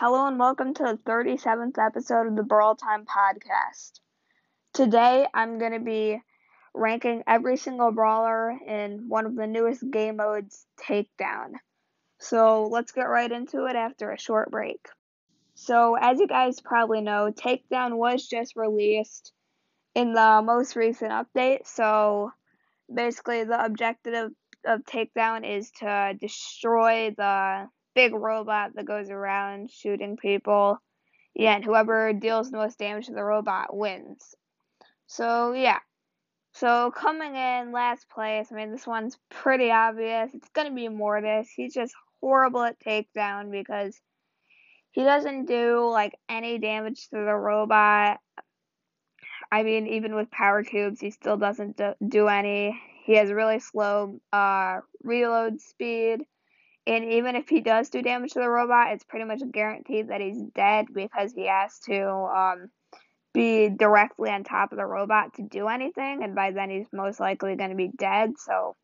Hello and welcome to the 37th episode of the Brawl Time podcast. Today I'm going to be ranking every single brawler in one of the newest game modes, Takedown. So let's get right into it after a short break. So, as you guys probably know, Takedown was just released in the most recent update. So, basically, the objective of, of Takedown is to destroy the big robot that goes around shooting people. Yeah, and whoever deals the most damage to the robot wins. So, yeah. So, coming in last place, I mean, this one's pretty obvious. It's to be Mortis. He's just horrible at takedown because he doesn't do, like, any damage to the robot. I mean, even with power cubes, he still doesn't do, do any. He has really slow uh, reload speed and even if he does do damage to the robot, it's pretty much guaranteed that he's dead because he has to um, be directly on top of the robot to do anything, and by then he's most likely going to be dead. So,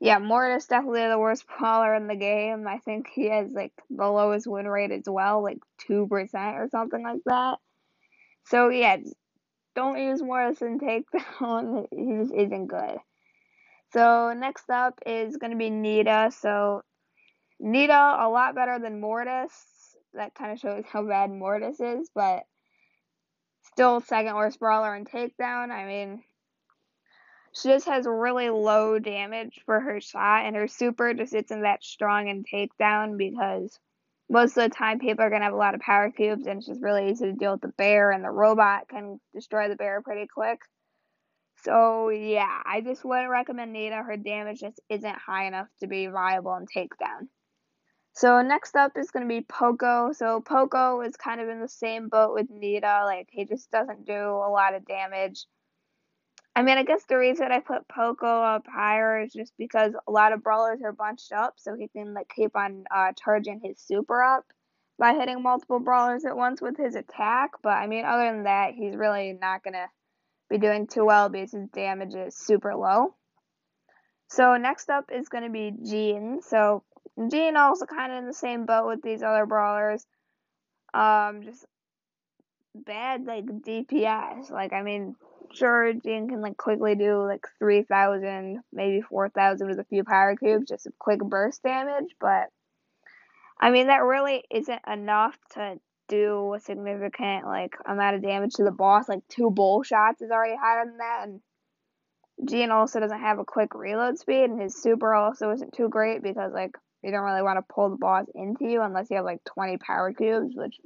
yeah, Mortis definitely the worst brawler in the game. I think he has like the lowest win rate as well, like two percent or something like that. So yeah, don't use Mortis and takedown. he just isn't good. So next up is going to be Nita. So Nita a lot better than Mortis. That kind of shows how bad Mortis is, but still second worst brawler in takedown. I mean, she just has really low damage for her shot, and her super just isn't that strong in takedown because most of the time people are gonna have a lot of power cubes, and it's just really easy to deal with the bear, and the robot can destroy the bear pretty quick. So yeah, I just wouldn't recommend Nita. Her damage just isn't high enough to be viable in takedown. So next up is going to be Poco. So Poco is kind of in the same boat with Nita. Like he just doesn't do a lot of damage. I mean, I guess the reason I put Poco up higher is just because a lot of brawlers are bunched up, so he can like keep on uh, charging his super up by hitting multiple brawlers at once with his attack. But I mean, other than that, he's really not gonna be doing too well because his damage is super low. So next up is gonna be Gene. So Gene also kind of in the same boat with these other brawlers. Um, just bad like DPS. Like I mean, sure Gene can like quickly do like three thousand, maybe four thousand with a few power cubes, just a quick burst damage. But I mean, that really isn't enough to do a significant like amount of damage to the boss. Like two bull shots is already higher than that, and Gene also doesn't have a quick reload speed, and his super also isn't too great because like you don't really want to pull the boss into you unless you have like 20 power cubes, which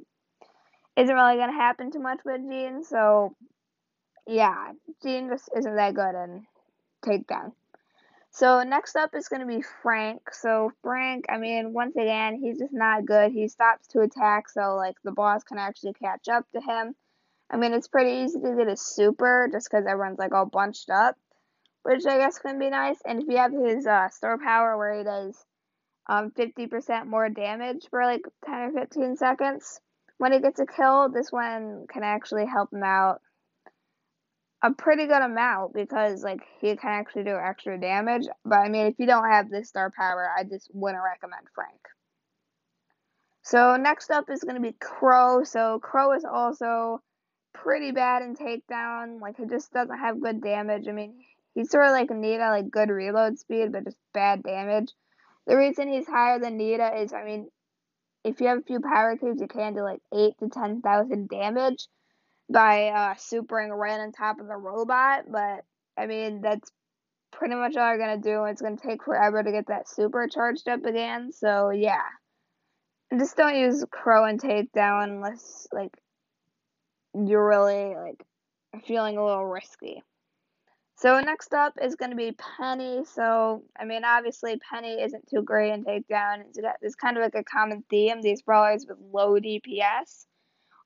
isn't really going to happen too much with Gene. So, yeah, Gene just isn't that good in takedown. So, next up is going to be Frank. So, Frank, I mean, once again, he's just not good. He stops to attack, so like the boss can actually catch up to him. I mean, it's pretty easy to get a super just because everyone's like all bunched up, which I guess can be nice. And if you have his uh, power where he does um, 50% more damage for like 10 or 15 seconds. When he gets a kill, this one can actually help him out a pretty good amount because like he can actually do extra damage. But I mean, if you don't have this star power, I just wouldn't recommend Frank. So next up is going to be Crow. So Crow is also pretty bad in takedown. Like he just doesn't have good damage. I mean, he's sort of like Nita, like good reload speed, but just bad damage. The reason he's higher than Nita is, I mean, if you have a few power cubes, you can do like eight to ten thousand damage by uh, supering right on top of the robot. But I mean, that's pretty much all you're gonna do. It's gonna take forever to get that super charged up again. So yeah, just don't use Crow and Takedown unless like you're really like feeling a little risky. So next up is going to be Penny. So I mean, obviously Penny isn't too great in takedown. It's, kind of like a common theme. These brawlers with low DPS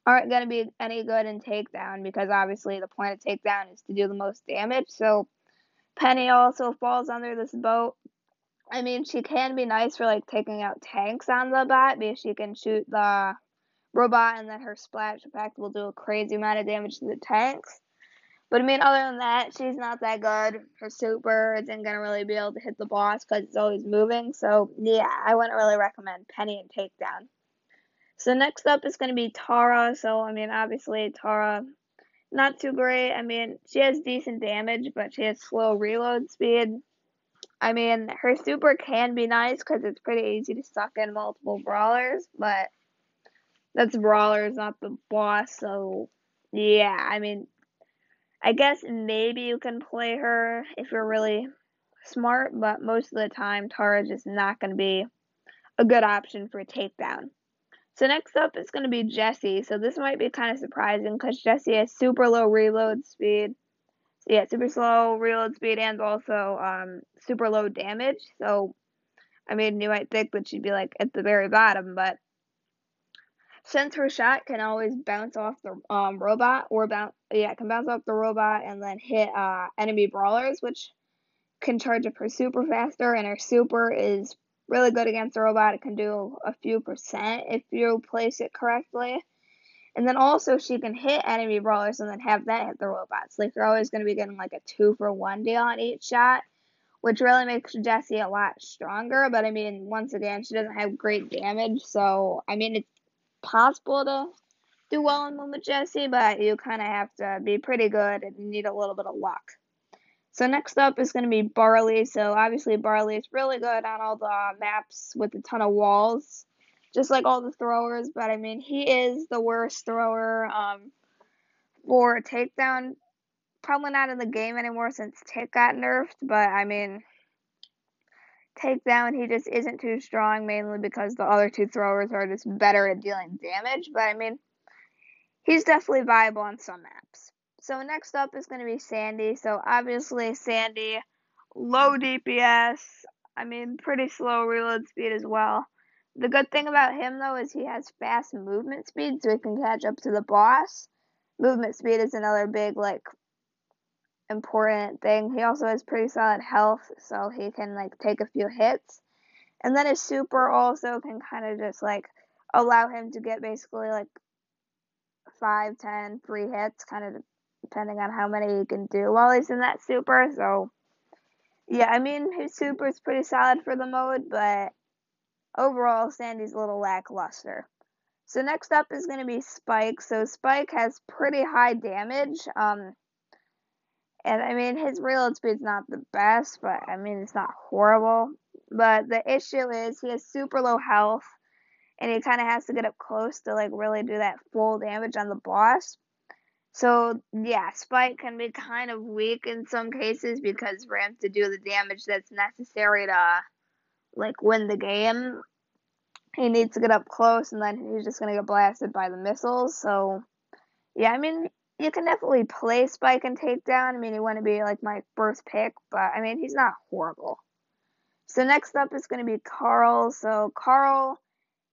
aren't going to be any good in takedown because obviously the point of takedown is to do the most damage. So Penny also falls under this boat. I mean, she can be nice for like taking out tanks on the bot because she can shoot the robot and then her splash effect will do a crazy amount of damage to the tanks. But I mean, other than that, she's not that good. Her super isn't gonna really be able to hit the boss because it's always moving. So yeah, I wouldn't really recommend Penny and Takedown. So next up is to be Tara. So I mean, obviously Tara, not too great. I mean, she has decent damage, but she has slow reload speed. I mean, her super can be nice because it's pretty easy to suck in multiple brawlers, but that's brawlers, not the boss. So yeah, I mean, I guess maybe you can play her if you're really smart, but most of the time, Tara's just not going to be a good option for a takedown. So next up is going to be Jessie. So this might be kind of surprising because Jessie has super low reload speed. So yeah, super slow reload speed and also um, super low damage. So I mean, you might think that she'd be like at the very bottom, but since her shot can always bounce off the um, robot or bounce, yeah, can bounce off the robot and then hit uh, enemy brawlers, which can charge up her super faster, and her super is really good against the robot. It can do a few percent if you place it correctly. And then also she can hit enemy brawlers and then have that hit the robots. Like you're always going to be getting like a two for one deal on each shot, which really makes Jessie a lot stronger. But I mean, once again, she doesn't have great damage, so I mean it's possible to do well in with Jessie, but you kind of have to be pretty good and need a little bit of luck. So next up is going to be Barley. So obviously Barley is really good on all the maps with a ton of walls, just like all the throwers. But I mean, he is the worst thrower um, for takedown. Probably not in the game anymore since Tick got nerfed. But I mean, takedown he just isn't too strong, mainly because the other two throwers are just better at dealing damage. But I mean, he's definitely viable on some maps. So next up is going to be Sandy. So obviously Sandy, low DPS. I mean, pretty slow reload speed as well. The good thing about him though is he has fast movement speed, so he can catch up to the boss. Movement speed is another big like important thing. He also has pretty solid health, so he can like take a few hits. And then his super also can kind of just like allow him to get basically like five, ten, three hits, kind of depending on how many he can do while he's in that super. So, yeah, I mean, his super is pretty solid for the mode, but overall, Sandy's a little lackluster. So, next up is going to be Spike. So, Spike has pretty high damage. Um, and I mean, his reload speed's not the best, but I mean, it's not horrible. But the issue is he has super low health, and he kind of has to get up close to like really do that full damage on the boss. So yeah, Spike can be kind of weak in some cases because for him to do the damage that's necessary to like win the game, he needs to get up close and then he's just gonna get blasted by the missiles. So yeah, I mean you can definitely play Spike and Takedown. I mean he wouldn't be like my first pick, but I mean he's not horrible. So next up is gonna be Carl. So Carl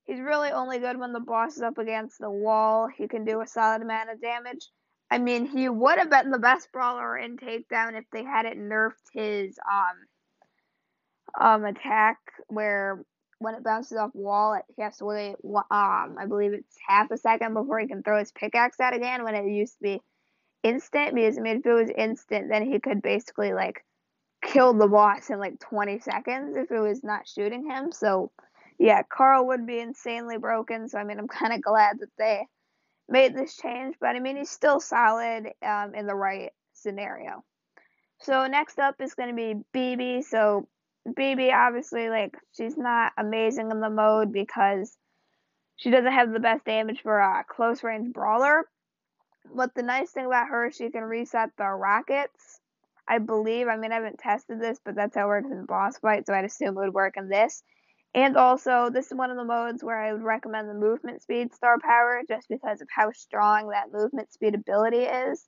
He's really only good when the boss is up against the wall. He can do a solid amount of damage. I mean, he would have been the best brawler in takedown if they hadn't nerfed his um um attack where when it bounces off wall, he has to wait. Um, I believe it's half a second before he can throw his pickaxe out again. When it used to be instant, because I mean, if it was instant, then he could basically like kill the boss in like 20 seconds if it was not shooting him. So, yeah, Carl would be insanely broken. So I mean, I'm kind of glad that they made this change, but I mean, he's still solid um, in the right scenario. So next up is going to be Bibi. So Bibi, obviously, like she's not amazing in the mode because she doesn't have the best damage for a close range brawler. But the nice thing about her, is she can reset the rockets. I believe. I mean, I haven't tested this, but that's how it works in boss fight, so I'd assume it would work in this. And also, this is one of the modes where I would recommend the movement speed star power just because of how strong that movement speed ability is.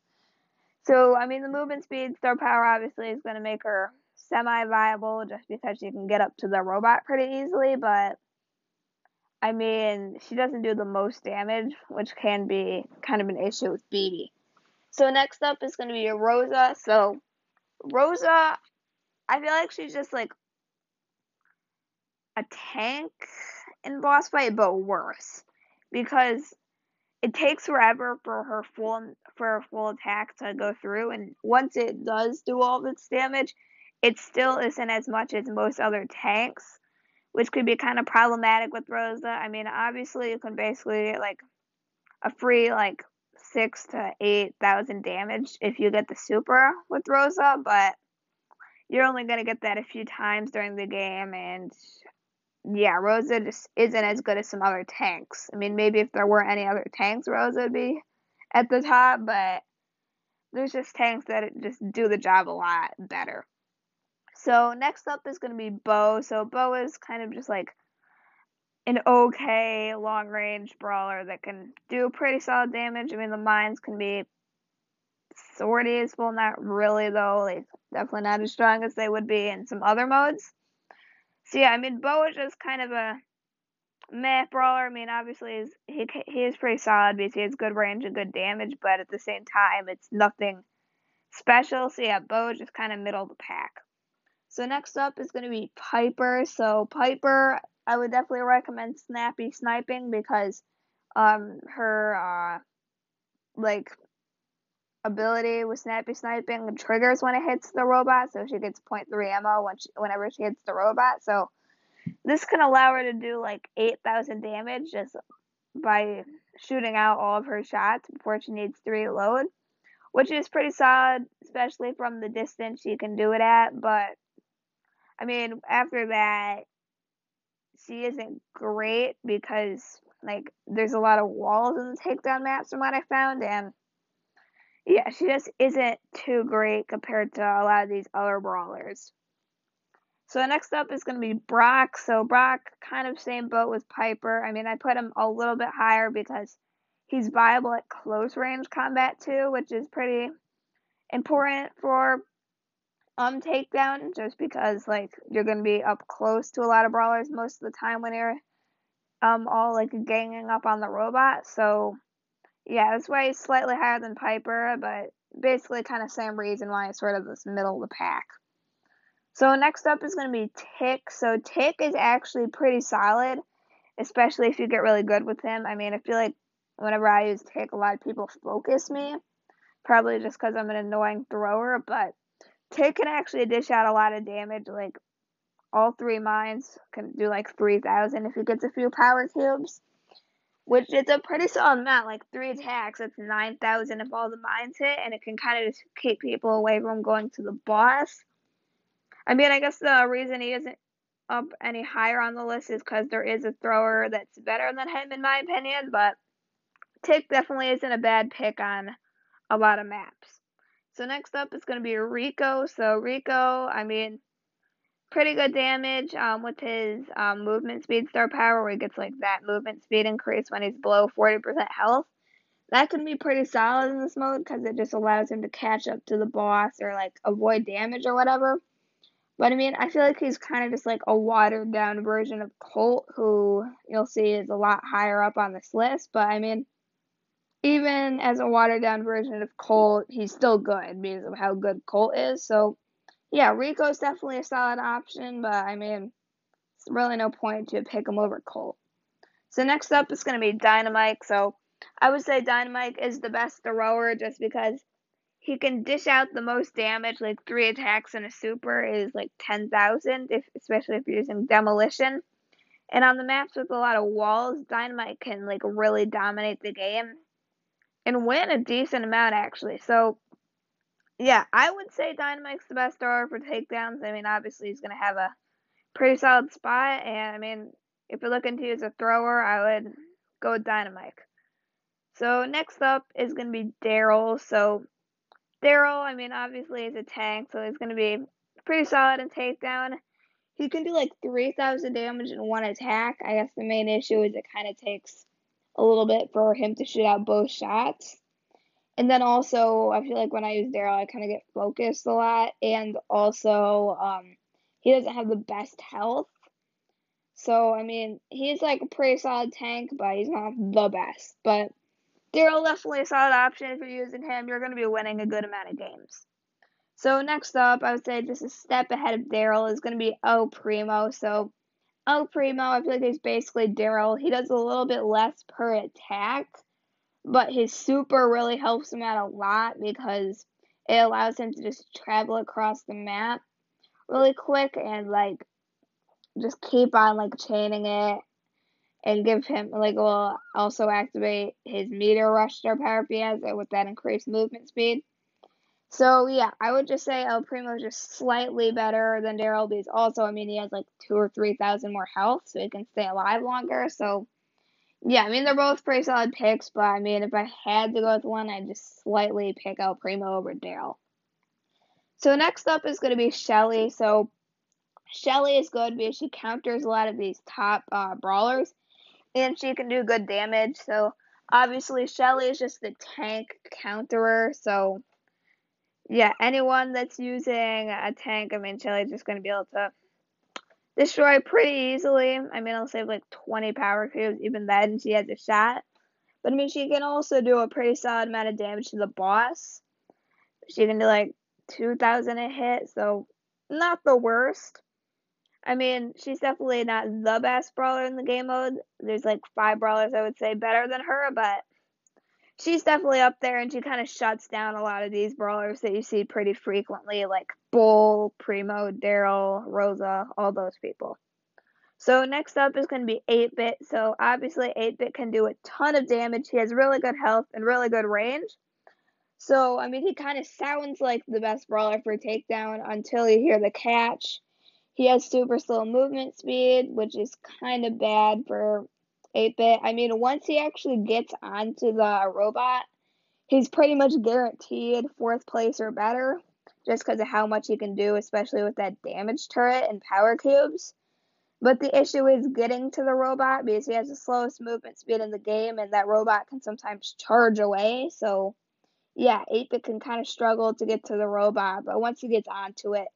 So, I mean, the movement speed star power obviously is going to make her semi viable just because she can get up to the robot pretty easily, but I mean, she doesn't do the most damage, which can be kind of an issue with Bibi. So, next up is going to be Rosa. So, Rosa, I feel like she's just like a tank in boss fight, but worse because it takes forever for her full for her full attack to go through, and once it does do all of its damage, it still isn't as much as most other tanks, which could be kind of problematic with Rosa. I mean, obviously you can basically get like a free like six to eight thousand damage if you get the super with Rosa, but you're only gonna get that a few times during the game, and yeah, Rosa just isn't as good as some other tanks. I mean, maybe if there weren't any other tanks, Rosa would be at the top, but there's just tanks that just do the job a lot better. So next up is going to be Bo. So Bo is kind of just like an okay long range brawler that can do pretty solid damage. I mean, the mines can be sort of useful, not really though. Like definitely not as strong as they would be in some other modes. So yeah, I mean, Bo is just kind of a meh brawler. I mean, obviously he he is pretty solid because he has good range and good damage, but at the same time, it's nothing special. So yeah, Bo is just kind of middle of the pack. So next up is going to be Piper. So Piper, I would definitely recommend Snappy Sniping because um her uh like ability with Snappy Sniping triggers when it hits the robot, so she gets 0.3 ammo when she, whenever she hits the robot. So this can allow her to do like 8,000 damage just by shooting out all of her shots before she needs to reload, which is pretty solid, especially from the distance she can do it at. But I mean, after that, she isn't great because like there's a lot of walls in the takedown maps from what I found, and yeah, she just isn't too great compared to a lot of these other brawlers. So next up is going to be Brock. So Brock, kind of same boat with Piper. I mean, I put him a little bit higher because he's viable at close range combat too, which is pretty important for um takedown just because like you're gonna be up close to a lot of brawlers most of the time when you're um all like ganging up on the robot. So yeah, that's why he's slightly higher than Piper, but basically kind of same reason why it's sort of this middle of the pack. So next up is gonna be Tick. So Tick is actually pretty solid, especially if you get really good with him. I mean, I feel like whenever I use Tick, a lot of people focus me, probably just because I'm an annoying thrower, but Tick can actually dish out a lot of damage. Like all three mines can do like three thousand if he gets a few power cubes, which is a pretty solid amount. Like three attacks, that's nine thousand if all the mines hit, and it can kind of just keep people away from going to the boss. I mean, I guess the reason he isn't up any higher on the list is because there is a thrower that's better than him in my opinion, but Tick definitely isn't a bad pick on a lot of maps. So next up is going to be Rico. So Rico, I mean, pretty good damage um, with his um, movement speed star power, where he gets like that movement speed increase when he's below 40% health. That can be pretty solid in this mode because it just allows him to catch up to the boss or like avoid damage or whatever. But I mean, I feel like he's kind of just like a watered down version of Colt, who you'll see is a lot higher up on this list. But I mean, even as a watered down version of Colt, he's still good because of how good Colt is. So, yeah, Rico's definitely a solid option, but I mean, it's really no point to pick him over Colt. So, next up is going to be Dynamite. So, I would say Dynamite is the best thrower just because he can dish out the most damage. Like, three attacks in a super is like 10,000, if, especially if you're using Demolition. And on the maps with a lot of walls, Dynamite can like really dominate the game and win a decent amount actually. So yeah, I would say Dynamite's the best thrower for takedowns. I mean, obviously he's gonna have a pretty solid spot, and I mean, if you're looking to use a thrower, I would go with Dynamite. So next up is gonna be Daryl. So Daryl, I mean, obviously he's a tank, so he's gonna be pretty solid in takedown. He can do like 3,000 damage in one attack. I guess the main issue is it kind of takes a little bit for him to shoot out both shots. And then also, I feel like when I use Daryl, I kind of get focused a lot. And also, um, he doesn't have the best health. So, I mean, he's like a pretty solid tank, but he's not the best. But Daryl definitely a solid option if you're using him. You're going to be winning a good amount of games. So, next up, I would say just a step ahead of Daryl is going to be El Primo. So, El Primo, I feel like he's basically Daryl. He does a little bit less per attack, but his super really helps him out a lot because it allows him to just travel across the map really quick and like just keep on like chaining it and give him like will also activate his Meteor Rush star power if he has it with that increased movement speed. So yeah, I would just say El Primo is just slightly better than Daryl because also I mean he has like two or three thousand more health, so he can stay alive longer. So yeah, I mean they're both pretty solid picks, but I mean if I had to go with one, I'd just slightly pick El Primo over Daryl. So next up is going to be Shelly. So Shelly is good because she counters a lot of these top uh, brawlers, and she can do good damage. So obviously Shelly is just the tank counterer. So yeah, anyone that's using a tank, I mean Shelly's just going to be able to destroy pretty easily. I mean, I'll save like 20 power cubes. Even then, she has a shot. But I mean, she can also do a pretty solid amount of damage to the boss. She can do like 2,000 a hit, so not the worst. I mean, she's definitely not the best brawler in the game mode. There's like five brawlers I would say better than her, but she's definitely up there and she kind of shuts down a lot of these brawlers that you see pretty frequently, like Bull, Primo, Daryl, Rosa, all those people. So next up is going to be 8-Bit. So obviously 8-Bit can do a ton of damage. He has really good health and really good range. So, I mean, he kind of sounds like the best brawler for takedown until you hear the catch. He has super slow movement speed, which is kind of bad for 8 bit. I mean, once he actually gets onto the robot, he's pretty much guaranteed fourth place or better just because of how much he can do, especially with that damage turret and power cubes. But the issue is getting to the robot because he has the slowest movement speed in the game, and that robot can sometimes charge away. So yeah, 8-Bit can kind of struggle to get to the robot, but once he gets onto it,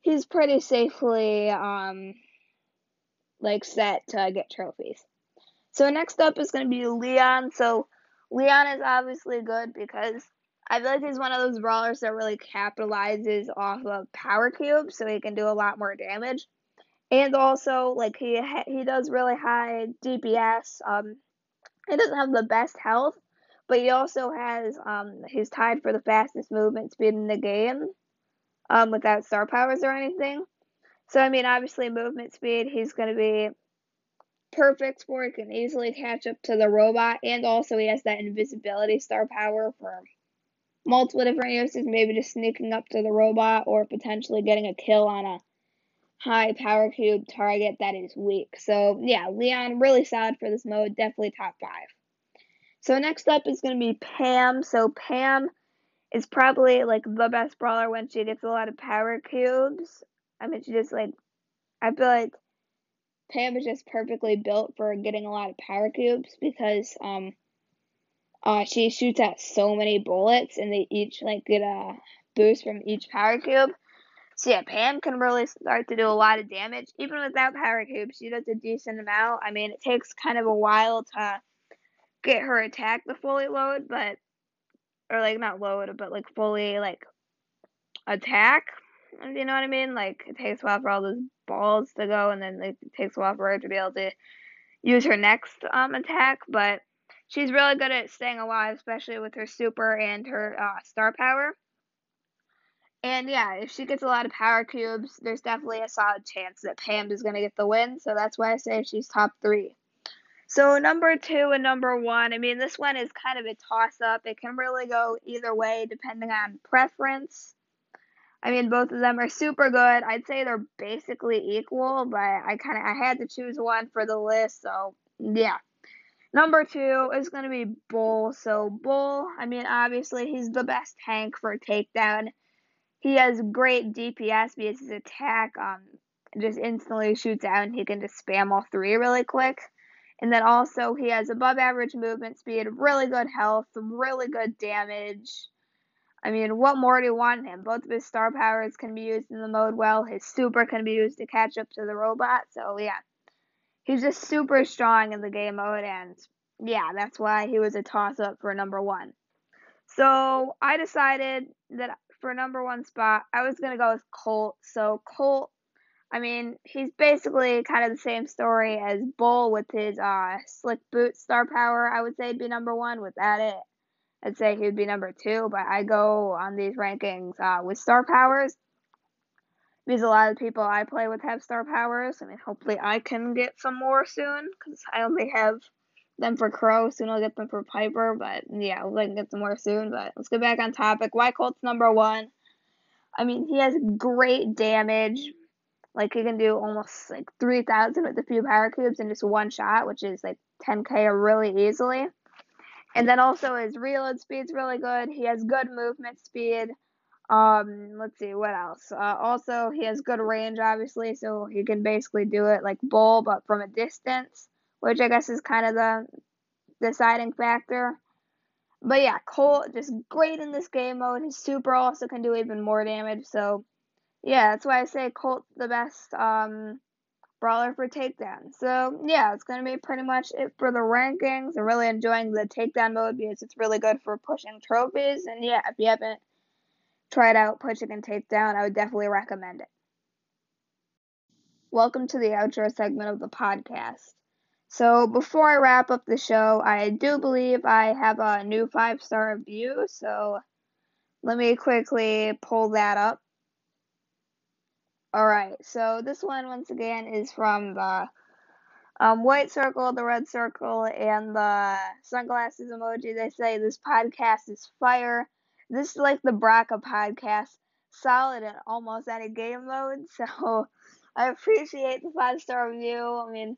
he's pretty safely um like set to get trophies. So next up is going to be Leon. So Leon is obviously good because I feel like he's one of those brawlers that really capitalizes off of power cubes, so he can do a lot more damage. And also, like he he does really high DPS. Um, he doesn't have the best health, but he also has um he's tied for the fastest movement speed in the game, um without star powers or anything. So I mean, obviously movement speed he's gonna be perfect for. He can easily catch up to the robot, and also he has that invisibility star power for multiple different uses. Maybe just sneaking up to the robot or potentially getting a kill on a high power cube target that is weak. So yeah, Leon really solid for this mode. Definitely top five. So next up is going to be Pam. So Pam is probably like the best brawler when she gets a lot of power cubes. I mean, she just like, I feel like Pam is just perfectly built for getting a lot of power cubes because um, uh, she shoots out so many bullets and they each like get a boost from each power cube. So yeah, Pam can really start to do a lot of damage even without power cubes. She does a decent amount. I mean, it takes kind of a while to get her attack to fully load, but or like not load, but like fully like attack. You know what I mean? Like it takes a while for all those balls to go, and then it takes a while for her to be able to use her next um attack. But she's really good at staying alive, especially with her super and her uh, star power. And yeah, if she gets a lot of power cubes, there's definitely a solid chance that Pam is going to get the win. So that's why I say she's top three. So number two and number one, I mean, this one is kind of a toss up. It can really go either way depending on preference. I mean, both of them are super good. I'd say they're basically equal, but I kind of I had to choose one for the list. So yeah. Number two is going to be Bull. So Bull, I mean, obviously he's the best tank for takedown. He has great DPS because his attack um just instantly shoots out and he can just spam all three really quick. And then also he has above average movement speed, really good health, really good damage. I mean, what more do you want him? Both of his star powers can be used in the mode well. His super can be used to catch up to the robot. So yeah, he's just super strong in the game mode, and yeah, that's why he was a toss up for number one. So I decided that for number one spot, I was gonna go with Colt. So Colt I mean, he's basically kind of the same story as Bull with his uh, slick boot star power. I would say be number one. Without it, I'd say he would be number two. But I go on these rankings uh, with star powers. because a lot of people I play with have star powers. I mean, hopefully I can get some more soon because I only have them for Crow. Soon I'll get them for Piper, but yeah, hopefully I can get some more soon. But let's get back on topic. Why Colt's number one? I mean, he has great damage. Like he can do almost like three thousand with a few power cubes in just one shot, which is like 10k really easily. And then also his reload speed's really good. He has good movement speed. Um, let's see what else. Uh, also, he has good range, obviously, so he can basically do it like Bull, but from a distance, which I guess is kind of the deciding factor. But yeah, Colt just great in this game mode. His super also can do even more damage. So yeah, that's why I say Colt the best um, brawler for takedown. So yeah, it's gonna be pretty much it for the rankings. I'm really enjoying the takedown mode because it's really good for pushing trophies. And yeah, if you haven't tried out pushing and takedown, I would definitely recommend it. Welcome to the outro segment of the podcast. So before I wrap up the show, I do believe I have a new five star review. So let me quickly pull that up. Alright, so this one once again is from the um, white circle, the red circle, and the sunglasses emoji. They say this podcast is fire. This is like the Braca podcast, solid in almost any game mode. So I appreciate the five star review. I mean,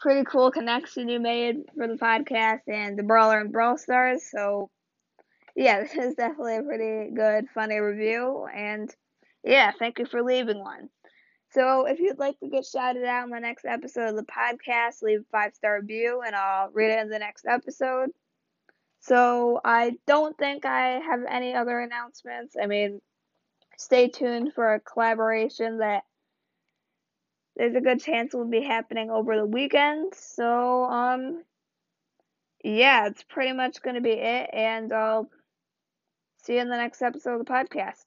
pretty cool connection you made for the podcast and the Brawler and Brawl Stars. So, yeah, this is definitely a pretty good, funny review. And, yeah, thank you for leaving one. So, if you'd like to get shouted out in the next episode of the podcast, leave a five star review and I'll read it in the next episode. So, I don't think I have any other announcements. I mean, stay tuned for a collaboration that there's a good chance will be happening over the weekend. So, um, yeah, it's pretty much going to be it, and I'll see you in the next episode of the podcast.